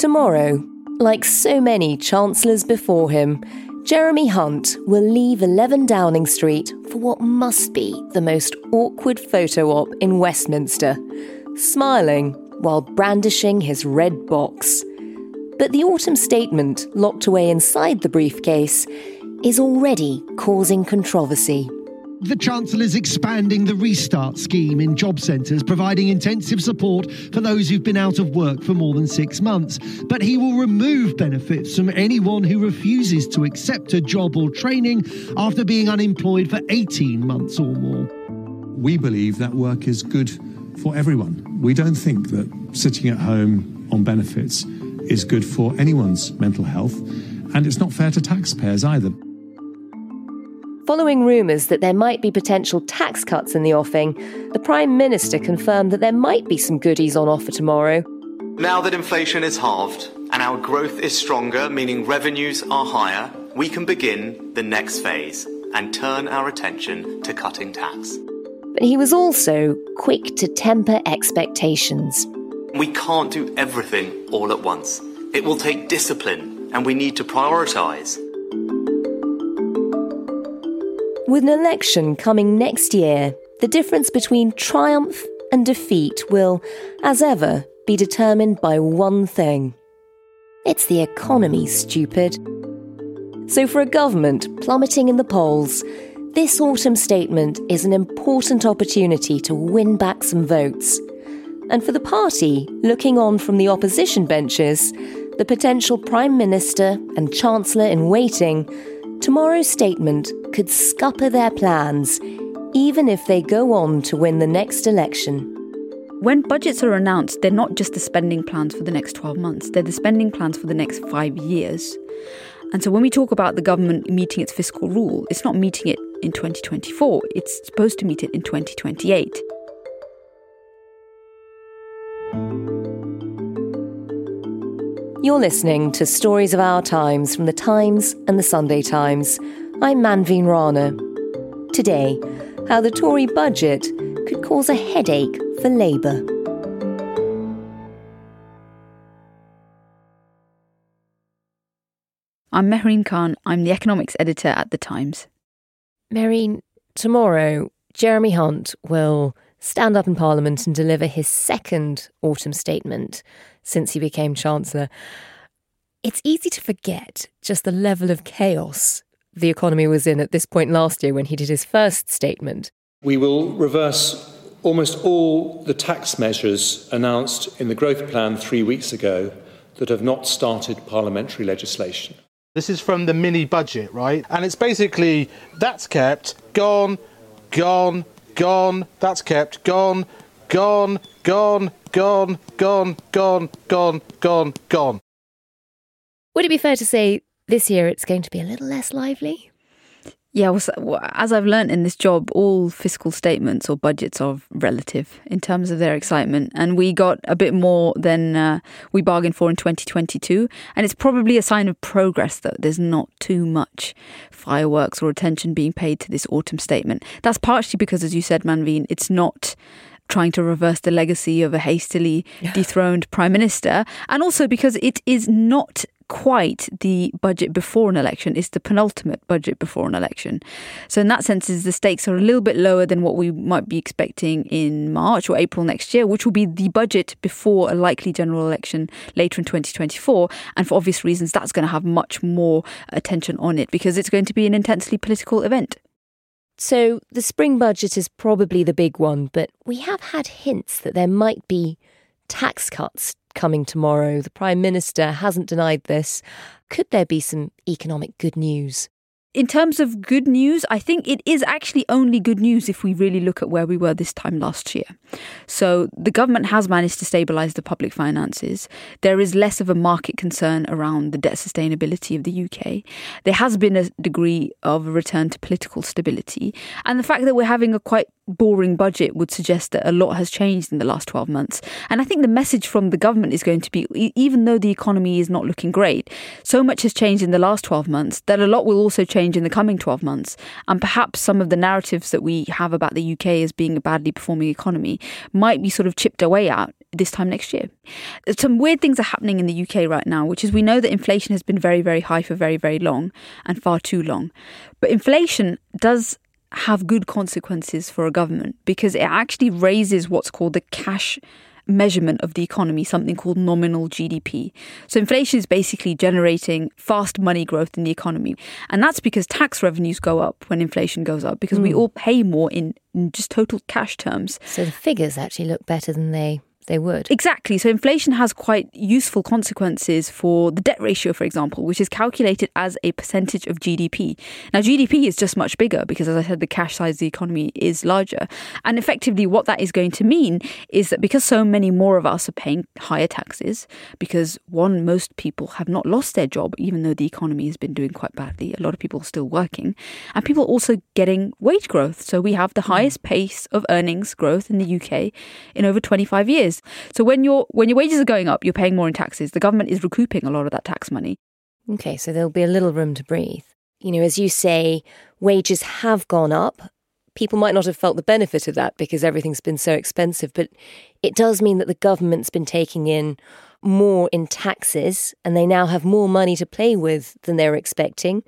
Tomorrow, like so many chancellors before him, Jeremy Hunt will leave 11 Downing Street for what must be the most awkward photo op in Westminster, smiling while brandishing his red box. But the autumn statement locked away inside the briefcase is already causing controversy. The Chancellor is expanding the Restart scheme in job centres, providing intensive support for those who've been out of work for more than six months. But he will remove benefits from anyone who refuses to accept a job or training after being unemployed for 18 months or more. We believe that work is good for everyone. We don't think that sitting at home on benefits is good for anyone's mental health, and it's not fair to taxpayers either. Following rumours that there might be potential tax cuts in the offing, the Prime Minister confirmed that there might be some goodies on offer tomorrow. Now that inflation is halved and our growth is stronger, meaning revenues are higher, we can begin the next phase and turn our attention to cutting tax. But he was also quick to temper expectations. We can't do everything all at once. It will take discipline and we need to prioritise. With an election coming next year, the difference between triumph and defeat will, as ever, be determined by one thing. It's the economy, stupid. So, for a government plummeting in the polls, this autumn statement is an important opportunity to win back some votes. And for the party looking on from the opposition benches, the potential Prime Minister and Chancellor in waiting, tomorrow's statement could scupper their plans, even if they go on to win the next election. When budgets are announced, they're not just the spending plans for the next 12 months, they're the spending plans for the next five years. And so when we talk about the government meeting its fiscal rule, it's not meeting it in 2024, it's supposed to meet it in 2028. You're listening to Stories of Our Times from The Times and The Sunday Times. I'm Manveen Rana. Today, how the Tory budget could cause a headache for Labour. I'm Mehreen Khan. I'm the economics editor at The Times. Mehreen, tomorrow, Jeremy Hunt will stand up in Parliament and deliver his second autumn statement since he became Chancellor. It's easy to forget just the level of chaos the economy was in at this point last year when he did his first statement. We will reverse almost all the tax measures announced in the growth plan three weeks ago that have not started parliamentary legislation. This is from the mini budget, right? And it's basically that's kept, gone, gone, gone, that's kept, gone, gone, gone, gone, gone, gone, gone, gone, gone. Would it be fair to say this year it's going to be a little less lively? Yeah, well, as I've learned in this job, all fiscal statements or budgets are relative in terms of their excitement. And we got a bit more than uh, we bargained for in 2022. And it's probably a sign of progress that there's not too much fireworks or attention being paid to this autumn statement. That's partially because, as you said, Manveen, it's not trying to reverse the legacy of a hastily dethroned prime minister, and also because it is not quite the budget before an election. It's the penultimate budget before an election. So in that sense, the stakes are a little bit lower than what we might be expecting in March or April next year, which will be the budget before a likely general election later in 2024. And for obvious reasons, that's going to have much more attention on it because it's going to be an intensely political event. So the spring budget is probably the big one, but we have had hints that there might be tax cuts coming tomorrow. The Prime Minister hasn't denied this. Could there be some economic good news? In terms of good news, I think it is actually only good news if we really look at where we were this time last year. So the government has managed to stabilise the public finances. There is less of a market concern around the debt sustainability of the UK. There has been a degree of a return to political stability. And the fact that we're having a quite boring budget would suggest that a lot has changed in the last 12 months. And I think the message from the government is going to be even though the economy is not looking great, so much has changed in the last 12 months that a lot will also change change in the coming 12 months. And perhaps some of the narratives that we have about the UK as being a badly performing economy might be sort of chipped away at this time next year. Some weird things are happening in the UK right now, which is we know that inflation has been very, very high for very, very long and far too long. But inflation does have good consequences for a government because it actually raises what's called the cash measurement of the economy, something called nominal GDP. So inflation is basically generating fast money growth in the economy. And that's because tax revenues go up when inflation goes up because mm. we hmm. all pay more in, in just total cash terms. So the figures actually look better than they they would. Exactly. So inflation has quite useful consequences for the debt ratio, for example, which is calculated as a percentage of GDP. Now, GDP is just much bigger because, as I said, the cash size of the economy is larger. And effectively, what that is going to mean is that because so many more of us are paying higher taxes, because one, most people have not lost their job, even though the economy has been doing quite badly. A lot of people are still working, and people are also getting wage growth. So we have the hmm. highest pace of earnings growth in the UK in over 25 years. So when your when your wages are going up, you're paying more in taxes. The government is recouping a lot of that tax money. Okay, so there'll be a little room to breathe. You know, as you say, wages have gone up. People might not have felt the benefit of that because everything's been so expensive, but it does mean that the government's been taking in more in taxes and they now have more money to play with than they were expecting.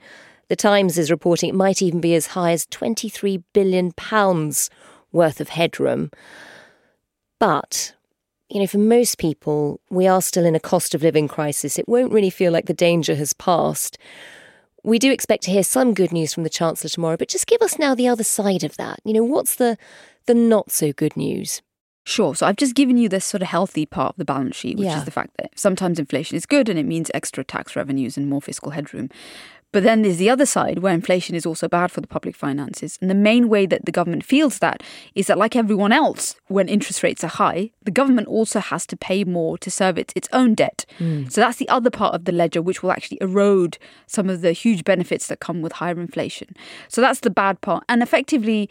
The Times is reporting it might even be as high as 23 billion pounds worth of headroom. But you know, for most people, we are still in a cost of living crisis. It won't really feel like the danger has passed. We do expect to hear some good news from the Chancellor tomorrow, but just give us now the other side of that. You know, what's the the not so good news? Sure. So I've just given you this sort of healthy part of the balance sheet, which yeah. is the fact that sometimes inflation is good and it means extra tax revenues and more fiscal headroom. But then there's the other side where inflation is also bad for the public finances. And the main way that the government feels that is that, like everyone else, when interest rates are high, the government also has to pay more to service its own debt. Mm. So that's the other part of the ledger, which will actually erode some of the huge benefits that come with higher inflation. So that's the bad part. And effectively,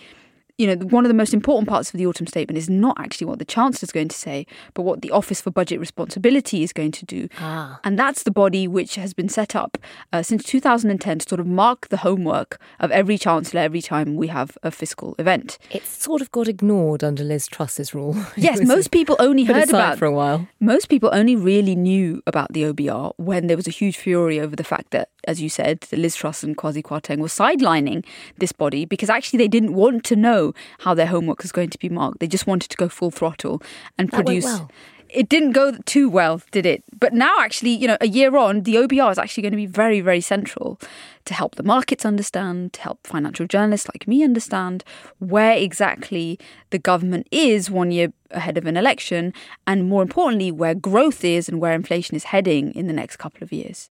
you know, one of the most important parts of the autumn statement is not actually what the Chancellor is going to say, but what the Office for Budget Responsibility is going to do. Ah. And that's the body which has been set up uh, since 2010 to sort of mark the homework of every Chancellor every time we have a fiscal event. It sort of got ignored under Liz Truss's rule. yes, most people only heard about for a while. Most people only really knew about the OBR when there was a huge fury over the fact that, as you said, Liz Truss and Kwasi Kwarteng were sidelining this body because actually they didn't want to know how their homework was going to be marked. They just wanted to go full throttle and that produce. Well. It didn't go too well, did it? But now, actually, you know, a year on, the OBR is actually going to be very, very central to help the markets understand, to help financial journalists like me understand where exactly the government is one year ahead of an election, and more importantly, where growth is and where inflation is heading in the next couple of years.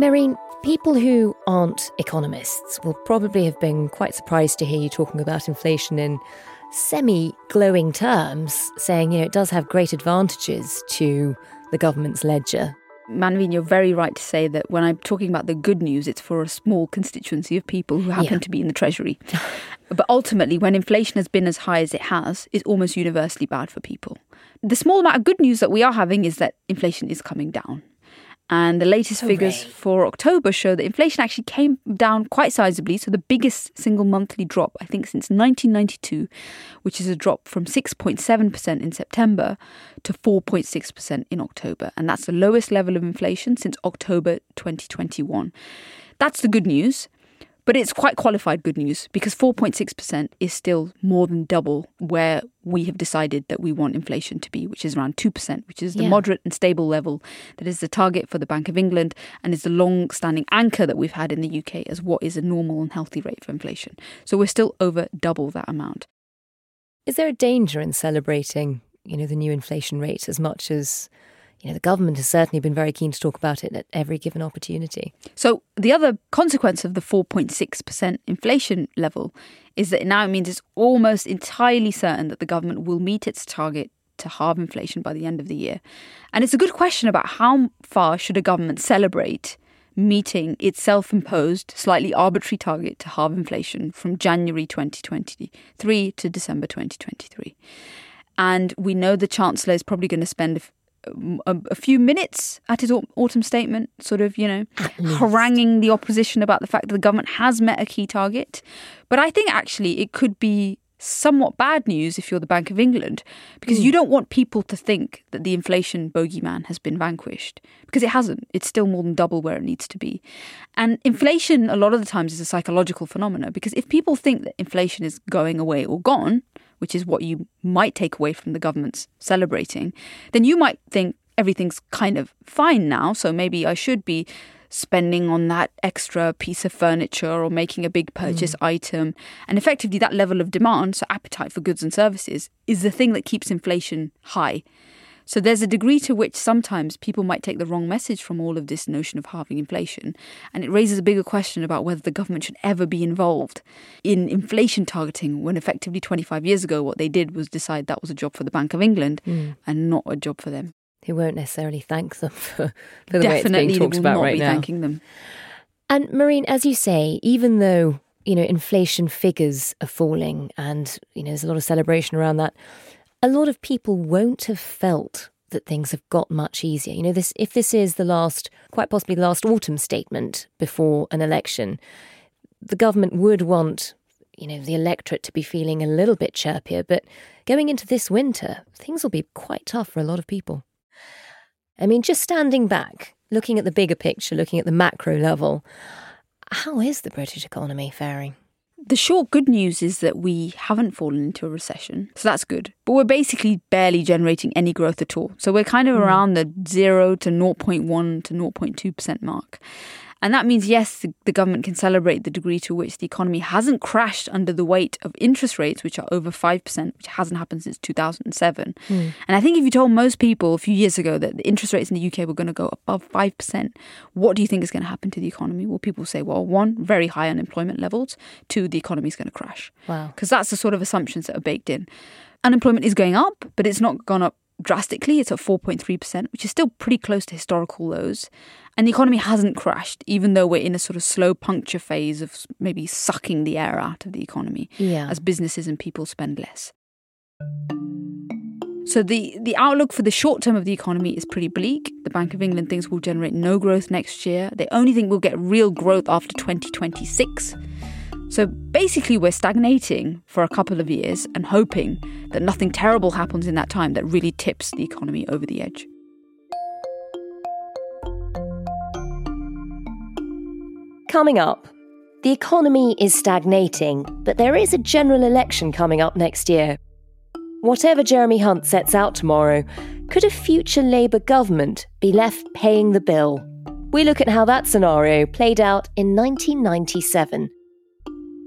Mehreen, people who aren't economists will probably have been quite surprised to hear you talking about inflation in semi glowing terms, saying, you know, it does have great advantages to the government's ledger. Manveen, you're very right to say that when I'm talking about the good news, it's for a small constituency of people who happen yeah. to be in the Treasury. but ultimately, when inflation has been as high as it has, it's almost universally bad for people. The small amount of good news that we are having is that inflation is coming down. And the latest Hooray. figures for October show that inflation actually came down quite sizably. So the biggest single monthly drop, I think, since 1992, which is a drop from 6.7% in September to 4.6% in October. And that's the lowest level of inflation since October 2021. That's the good news. But it's quite qualified good news because 4.6% is still more than double where we have decided that we want inflation to be, which is around 2%, which is the yeah. moderate and stable level that is the target for the Bank of England and is the long standing anchor that we've had in the UK as what is a normal and healthy rate for inflation. So we're still over double that amount. Is there a danger in celebrating, you know, the new inflation rate as much as you know, the government has certainly been very keen to talk about it at every given opportunity. So, the other consequence of the 4.6% inflation level is that now it means it's almost entirely certain that the government will meet its target to halve inflation by the end of the year. And it's a good question about how far should a government celebrate meeting its self imposed, slightly arbitrary target to halve inflation from January 2023 to December 2023. And we know the Chancellor is probably going to spend a, a few minutes at his autumn statement, sort of, you know, haranguing the opposition about the fact that the government has met a key target. But I think actually it could be somewhat bad news if you're the Bank of England, because mm. you don't want people to think that the inflation bogeyman has been vanquished, because it hasn't. It's still more than double where it needs to be. And inflation, a lot of the times, is a psychological phenomenon, because if people think that inflation is going away or gone, which is what you might take away from the government's celebrating, then you might think everything's kind of fine now, so maybe I should be spending on that extra piece of furniture or making a big purchase mm. item. And effectively, that level of demand, so appetite for goods and services, is the thing that keeps inflation high. So there's a degree to which sometimes people might take the wrong message from all of this notion of halving inflation. And it raises a bigger question about whether the government should ever be involved in inflation targeting when effectively 25 years ago what they did was decide that was a job for the Bank of England mm. and not a job for them who won't necessarily thank them for, for the Definitely way it's being talked about right now. Thanking them. And Mehreen, as you say, even though you know inflation figures are falling, and you know there's a lot of celebration around that, a lot of people won't have felt that things have got much easier. You know, this if this is the last, quite possibly the last autumn statement before an election, the government would want you know the electorate to be feeling a little bit chirpier. But going into this winter, things will be quite tough for a lot of people. I mean, just standing back, looking at the bigger picture, looking at the macro level, how is the British economy faring? The short good news is that we haven't fallen into a recession. So that's good. But we're basically barely generating any growth at all. So we're kind of mm. around the 0 to 0.1 to 0.2% mark. And that means, yes, the, government can celebrate the degree to which the economy hasn't crashed under the weight of interest rates, which are over 5%, which hasn't happened since 2007. Mm. And I think if you told most people a few years ago that the interest rates in the UK were going to go above 5%, what do you think is going to happen to the economy? Well, people say, well, one, very high unemployment levels, two, the economy is going to crash. Wow. Because that's the sort of assumptions that are baked in. Unemployment is going up, but it's not gone up drastically. It's at 4.3%, which is still pretty close to historical lows. And the economy hasn't crashed, even though we're in a sort of slow puncture phase of maybe sucking the air out of the economy yeah. as businesses and people spend less. So the, the outlook for the short term of the economy is pretty bleak. The Bank of England thinks we'll generate no growth next year. They only think we'll get real growth after 2026. So basically, we're stagnating for a couple of years and hoping that nothing terrible happens in that time that really tips the economy over the edge. Coming up, the economy is stagnating, but there is a general election coming up next year. Whatever Jeremy Hunt sets out tomorrow, could a future Labour government be left paying the bill? We look at how that scenario played out in 1997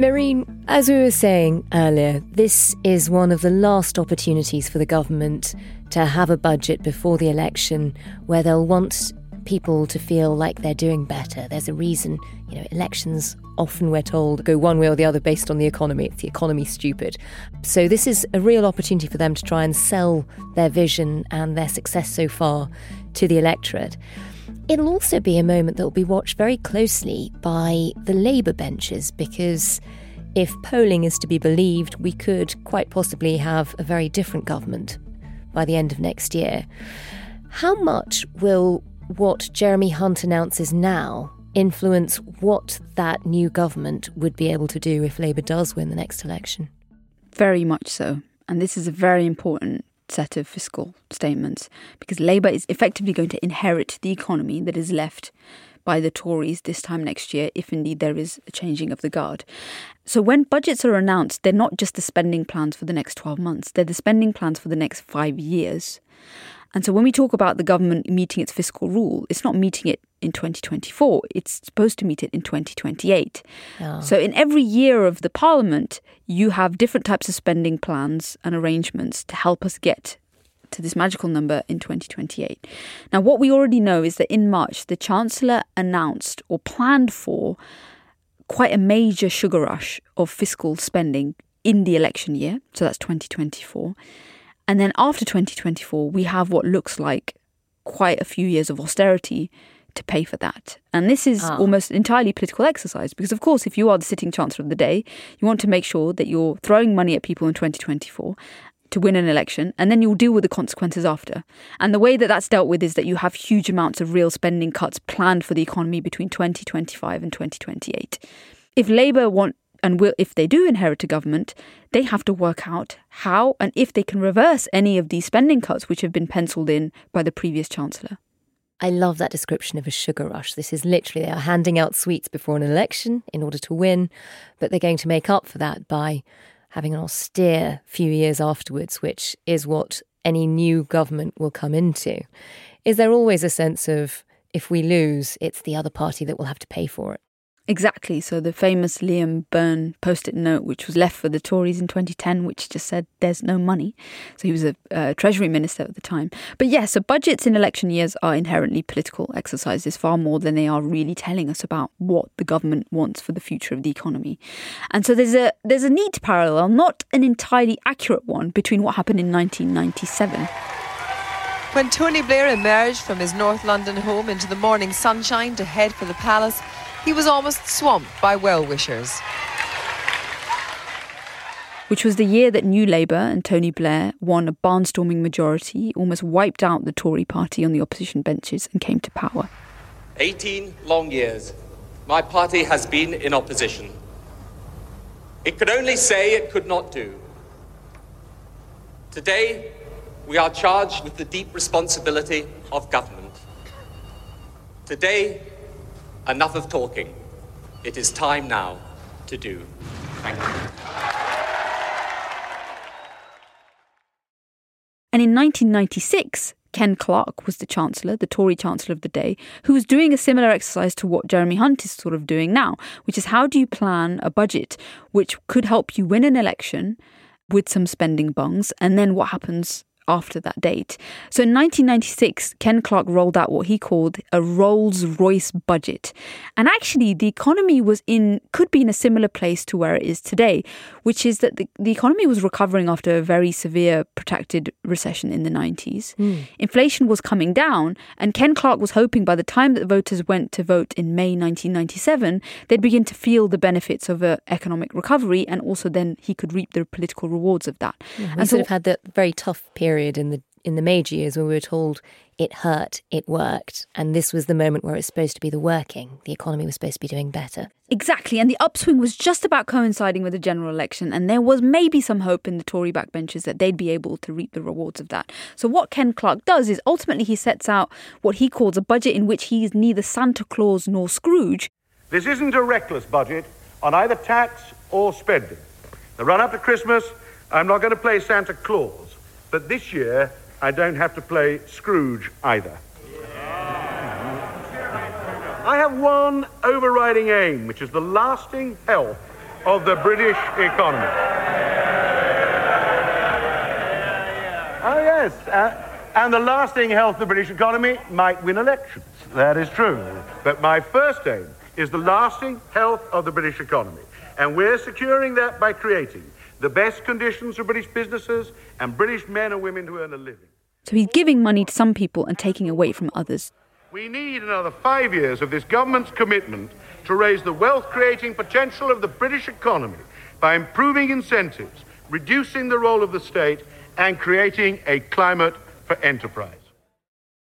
Mehreen, as we were saying earlier, this is one of the last opportunities for the government to have a budget before the election where they'll want people to feel like they're doing better. There's a reason, you know, elections often we're told go one way or the other based on the economy. It's the economy stupid. So this is a real opportunity for them to try and sell their vision and their success so far to the electorate. It'll also be a moment that will be watched very closely by the Labour benches because if polling is to be believed, we could quite possibly have a very different government by the end of next year. How much will what Jeremy Hunt announces now influence what that new government would be able to do if Labour does win the next election? Very much so. And this is a very important set of fiscal statements because Labour is effectively going to inherit the economy that is left by the Tories this time next year, if indeed there is a changing of the guard. So when budgets are announced, they're not just the spending plans for the next 12 months, they're the spending plans for the next five years. And so when we talk about the government meeting its fiscal rule, it's not meeting it in 2024, it's supposed to meet it in 2028. Oh. So in every year of the parliament, you have different types of spending plans and arrangements to help us get to this magical number in 2028. Now, what we already know is that in March, the Chancellor announced or planned for quite a major sugar rush of fiscal spending in the election year. So that's 2024. And then after 2024, we have what looks like quite a few years of austerity to pay for that. And this is ah. almost entirely political exercise because, of course, if you are the sitting chancellor of the day, you want to make sure that you're throwing money at people in 2024 to win an election, and then you'll deal with the consequences after. And the way that that's dealt with is that you have huge amounts of real spending cuts planned for the economy between 2025 and 2028. If Labour want and will, if they do inherit a government, they have to work out how and if they can reverse any of these spending cuts which have been penciled in by the previous chancellor. I love that description of a sugar rush. This is literally they are handing out sweets before an election in order to win, but they're going to make up for that by having an austere few years afterwards, which is what any new government will come into. Is there always a sense of if we lose, it's the other party that will have to pay for it? Exactly. So the famous Liam Byrne post-it note, which was left for the Tories in 2010, which just said there's no money. So he was a uh, Treasury Minister at the time. But yes, yeah, so budgets in election years are inherently political exercises far more than they are really telling us about what the government wants for the future of the economy. And so there's a there's a neat parallel, not an entirely accurate one, between what happened in 1997. When Tony Blair emerged from his North London home into the morning sunshine to head for the palace, he was almost swamped by well wishers. Which was the year that New Labour and Tony Blair won a barnstorming majority, almost wiped out the Tory party on the opposition benches, and came to power. 18 long years, my party has been in opposition. It could only say it could not do. Today, we are charged with the deep responsibility of government. Today, Enough of talking. It is time now to do. Thank you. And in 1996, Ken Clarke was the Chancellor, the Tory Chancellor of the day, who was doing a similar exercise to what Jeremy Hunt is sort of doing now, which is how do you plan a budget which could help you win an election with some spending bungs, and then what happens after that date. So in 1996, Ken Clarke rolled out what he called a Rolls Royce budget. And actually, the economy was in, could be in a similar place to where it is today, which is that the, the economy was recovering after a very severe protracted recession in the 90s. Mm. Inflation was coming down, and Ken Clarke was hoping by the time that the voters went to vote in May 1997, they'd begin to feel the benefits of an economic recovery, and also then he could reap the political rewards of that. Yeah, and so, sort of had that very tough period period in the in the major years when we were told it hurt, it worked, and this was the moment where it's supposed to be the working. The economy was supposed to be doing better. Exactly, and the upswing was just about coinciding with the general election, and there was maybe some hope in the Tory backbenchers that they'd be able to reap the rewards of that. So what Ken Clarke does is ultimately he sets out what he calls a budget in which he is neither Santa Claus nor Scrooge. This isn't a reckless budget on either tax or spending. The run up to Christmas, I'm not going to play Santa Claus. But this year, I don't have to play Scrooge either. I have one overriding aim, which is the lasting health of the British economy. Oh, yes. Uh, and the lasting health of the British economy might win elections. That is true. But my first aim is the lasting health of the British economy. And we're securing that by creating the best conditions for British businesses and British men and women to earn a living. So he's giving money to some people and taking away from others. We need another five years of this government's commitment to raise the wealth creating potential of the British economy by improving incentives, reducing the role of the state, and creating a climate for enterprise.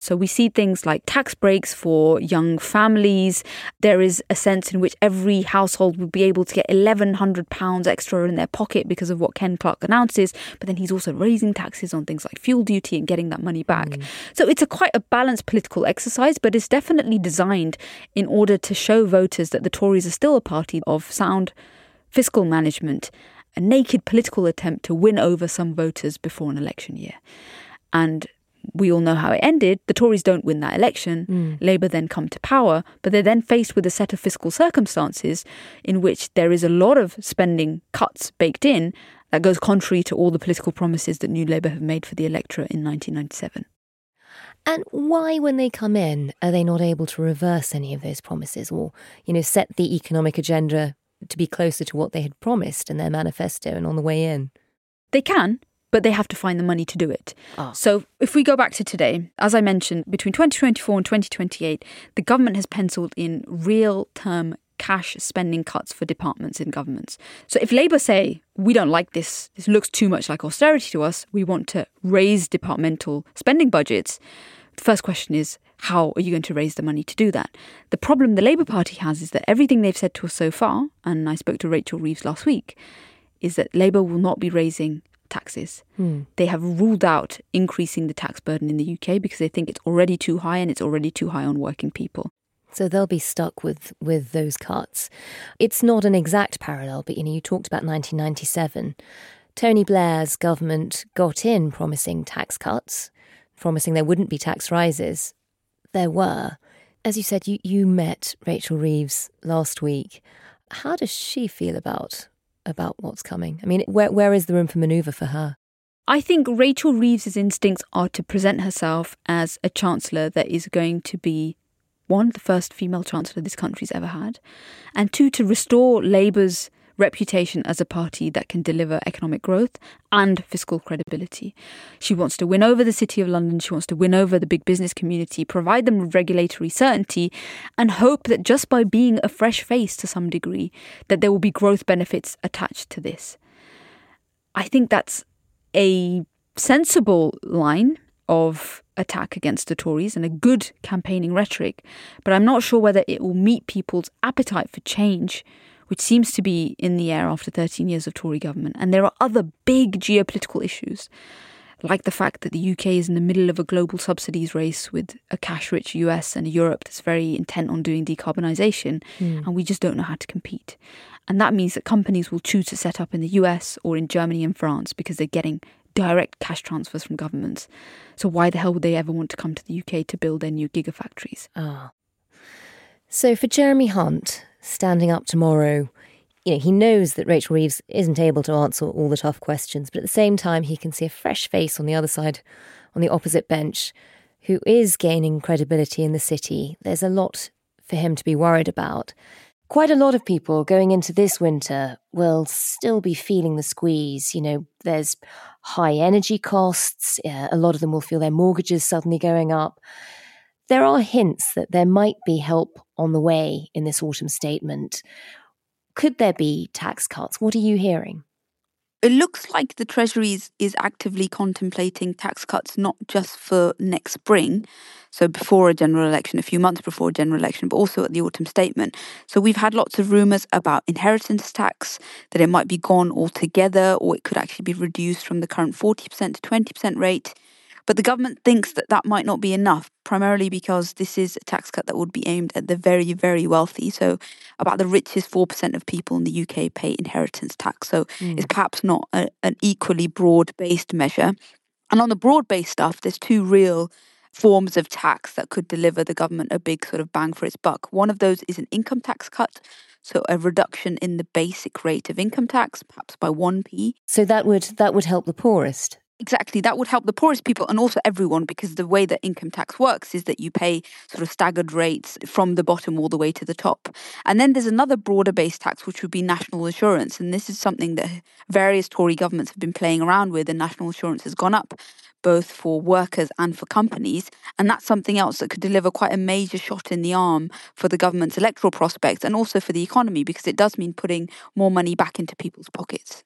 So we see things like tax breaks for young families. There is a sense in which every household would be able to get £1,100 extra in their pocket because of what Ken Clarke announces. But then he's also raising taxes on things like fuel duty and getting that money back. Mm. So it's a quite a balanced political exercise, but it's definitely designed in order to show voters that the Tories are still a party of sound fiscal management, a naked political attempt to win over some voters before an election year. And we all know how it ended. The Tories don't win that election. Mm. Labour then come to power, but they're then faced with a set of fiscal circumstances in which there is a lot of spending cuts baked in that goes contrary to all the political promises that New Labour have made for the electorate in 1997. And why, when they come in, are they not able to reverse any of those promises or, you know, set the economic agenda to be closer to what they had promised in their manifesto and on the way in? They can, but they have to find the money to do it. Oh. So if we go back to today, as I mentioned, between 2024 and 2028, the government has penciled in real term cash spending cuts for departments in governments. So if Labour say, we don't like this, this looks too much like austerity to us, we want to raise departmental spending budgets, the first question is, how are you going to raise the money to do that? The problem the Labour Party has is that everything they've said to us so far, and I spoke to Rachel Reeves last week, is that Labour will not be raising taxes. Hmm. They have ruled out increasing the tax burden in the UK because they think it's already too high and it's already too high on working people. So they'll be stuck with, with those cuts. It's not an exact parallel, but you know, you talked about 1997. Tony Blair's government got in promising tax cuts, promising there wouldn't be tax rises. There were. As you said, you, you met Rachel Reeves last week. How does she feel about about what's coming? I mean, where where is the room for manoeuvre for her? I think Rachel Reeves's instincts are to present herself as a chancellor that is going to be one, the first female chancellor this country's ever had, and two, to restore Labour's reputation as a party that can deliver economic growth and fiscal credibility. She wants to win over the City of London, she wants to win over the big business community, provide them with regulatory certainty, and hope that just by being a fresh face to some degree, that there will be growth benefits attached to this. I think that's a sensible line of attack against the Tories and a good campaigning rhetoric, but I'm not sure whether it will meet people's appetite for change which seems to be in the air after 13 years of Tory government. And there are other big geopolitical issues, like the fact that the UK is in the middle of a global subsidies race with a cash rich US and a Europe that's very intent on doing decarbonisation, mm. and we just don't know how to compete. And that means that companies will choose to set up in the US or in Germany and France because they're getting direct cash transfers from governments. So why the hell would they ever want to come to the UK to build their new gigafactories? Ah. So for Jeremy Hunt, standing up tomorrow, you know, he knows that Rachel Reeves isn't able to answer all the tough questions, but at the same time, he can see a fresh face on the other side, on the opposite bench, who is gaining credibility in the city. There's a lot for him to be worried about. Quite a lot of people going into this winter will still be feeling the squeeze. You know, there's high energy costs. Uh, a lot of them will feel their mortgages suddenly going up. There are hints that there might be help on the way in this autumn statement. Could there be tax cuts? What are you hearing? It looks like the Treasury is, is actively contemplating tax cuts not just for next spring, so before a general election, a few months before a general election, but also at the autumn statement. So we've had lots of rumours about inheritance tax, that it might be gone altogether, or it could actually be reduced from the current 40% to 20% rate. But the government thinks that that might not be enough, primarily because this is a tax cut that would be aimed at the very, very wealthy. So, about the richest 4% of people in the UK pay inheritance tax. So, mm. it's perhaps not a, an equally broad based measure. And on the broad based stuff, there's two real forms of tax that could deliver the government a big sort of bang for its buck. One of those is an income tax cut. So a reduction in the basic rate of income tax, perhaps by 1p. So that would that would help the poorest. Exactly. That would help the poorest people and also everyone because the way that income tax works is that you pay sort of staggered rates from the bottom all the way to the top. And then there's another broader based tax, which would be national insurance. And this is something that various Tory governments have been playing around with, and national insurance has gone up both for workers and for companies. And that's something else that could deliver quite a major shot in the arm for the government's electoral prospects and also for the economy because it does mean putting more money back into people's pockets.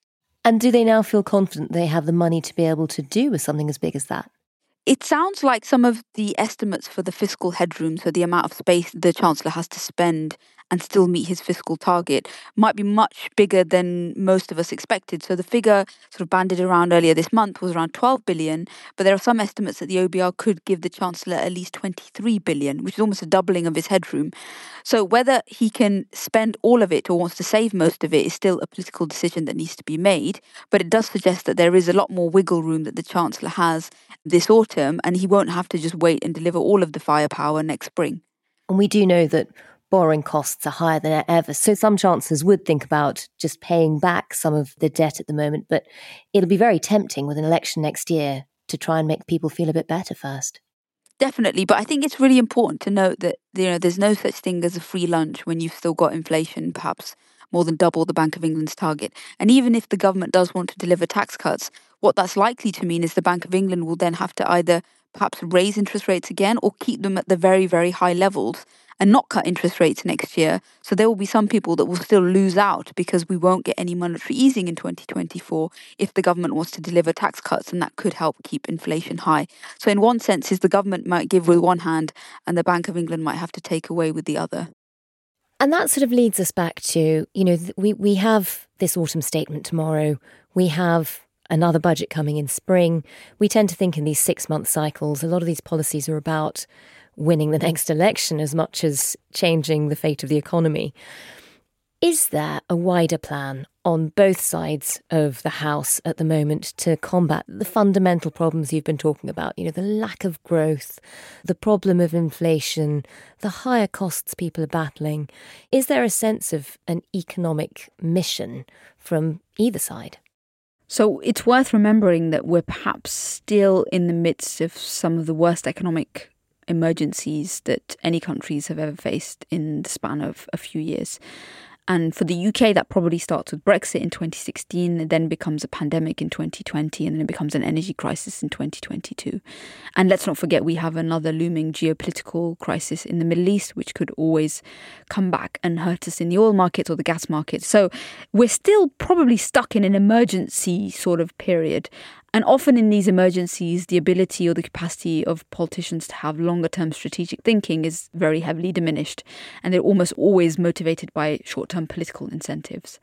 And do they now feel confident they have the money to be able to do with something as big as that? It sounds like some of the estimates for the fiscal headroom, so the amount of space the Chancellor has to spend and still meet his fiscal target might be much bigger than most of us expected. So the figure sort of banded around earlier this month was around 12 billion, but there are some estimates that the OBR could give the Chancellor at least 23 billion, which is almost a doubling of his headroom. So whether he can spend all of it or wants to save most of it is still a political decision that needs to be made, but it does suggest that there is a lot more wiggle room that the Chancellor has this autumn and he won't have to just wait and deliver all of the firepower next spring. And we do know that borrowing costs are higher than ever. So some chancellors would think about just paying back some of the debt at the moment, but it'll be very tempting with an election next year to try and make people feel a bit better first. Definitely, but I think it's really important to note that you know there's no such thing as a free lunch when you've still got inflation, perhaps more than double the Bank of England's target. And even if the government does want to deliver tax cuts, what that's likely to mean is the Bank of England will then have to either perhaps raise interest rates again or keep them at the very, very high levels and not cut interest rates next year. So there will be some people that will still lose out because we won't get any monetary easing in 2024 if the government wants to deliver tax cuts, and that could help keep inflation high. So, in one sense, is the government might give with one hand and the Bank of England might have to take away with the other. And that sort of leads us back to, you know, we, we have this autumn statement tomorrow. We have another budget coming in spring. We tend to think in these six month cycles. A lot of these policies are about winning the next election as much as changing the fate of the economy. Is there a wider plan on both sides of the House at the moment to combat the fundamental problems you've been talking about? You know, the lack of growth, the problem of inflation, the higher costs people are battling. Is there a sense of an economic mission from either side? So it's worth remembering that we're perhaps still in the midst of some of the worst economic emergencies that any countries have ever faced in the span of a few years. And for the UK, that probably starts with Brexit in 2016, it then becomes a pandemic in 2020, and then it becomes an energy crisis in 2022. And let's not forget, we have another looming geopolitical crisis in the Middle East, which could always come back and hurt us in the oil market or the gas market. So we're still probably stuck in an emergency sort of period. And often in these emergencies, the ability or the capacity of politicians to have longer term strategic thinking is very heavily diminished, and they're almost always motivated by short term political incentives.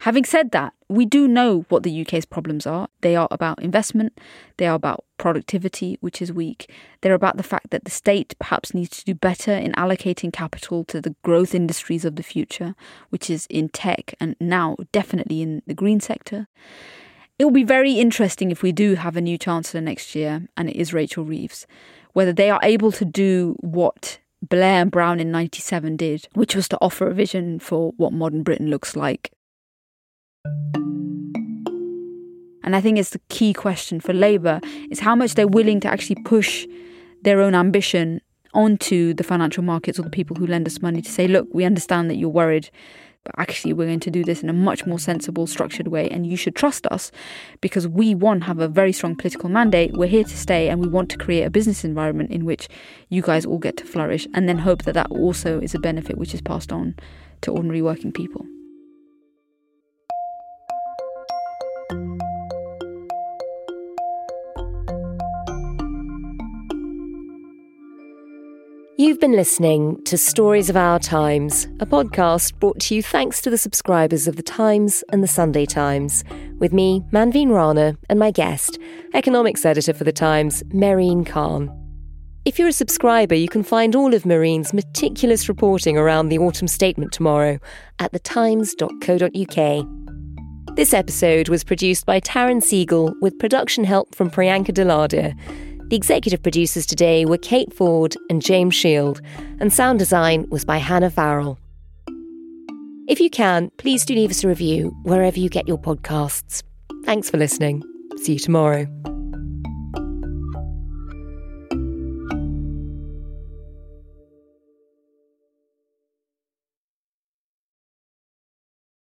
Having said that, we do know what the UK's problems are. They are about investment, they are about productivity, which is weak. They're about the fact that the state perhaps needs to do better in allocating capital to the growth industries of the future, which is in tech and now definitely in the green sector. It will be very interesting if we do have a new Chancellor next year and it is Rachel Reeves, whether they are able to do what Blair and Brown in 97 did, which was to offer a vision for what modern Britain looks like. And I think it's the key question for Labour is how much they're willing to actually push their own ambition onto the financial markets or the people who lend us money to say, look, we understand that you're worried but actually we're going to do this in a much more sensible, structured way, and you should trust us because we, one, have a very strong political mandate, we're here to stay, and we want to create a business environment in which you guys all get to flourish, and then hope that that also is a benefit which is passed on to ordinary working people. You've been listening to Stories of Our Times, a podcast brought to you thanks to the subscribers of The Times and The Sunday Times, with me, Manveen Rana, and my guest, economics editor for The Times, Mehreen Khan. If you're a subscriber, you can find all of Mehreen's meticulous reporting around the autumn statement tomorrow at thetimes.co.uk. This episode was produced by Taryn Siegel with production help from Priyanka Deladia. The executive producers today were Kate Ford and James Shield, and sound design was by Hannah Farrell. If you can, please do leave us a review wherever you get your podcasts. Thanks for listening. See you tomorrow.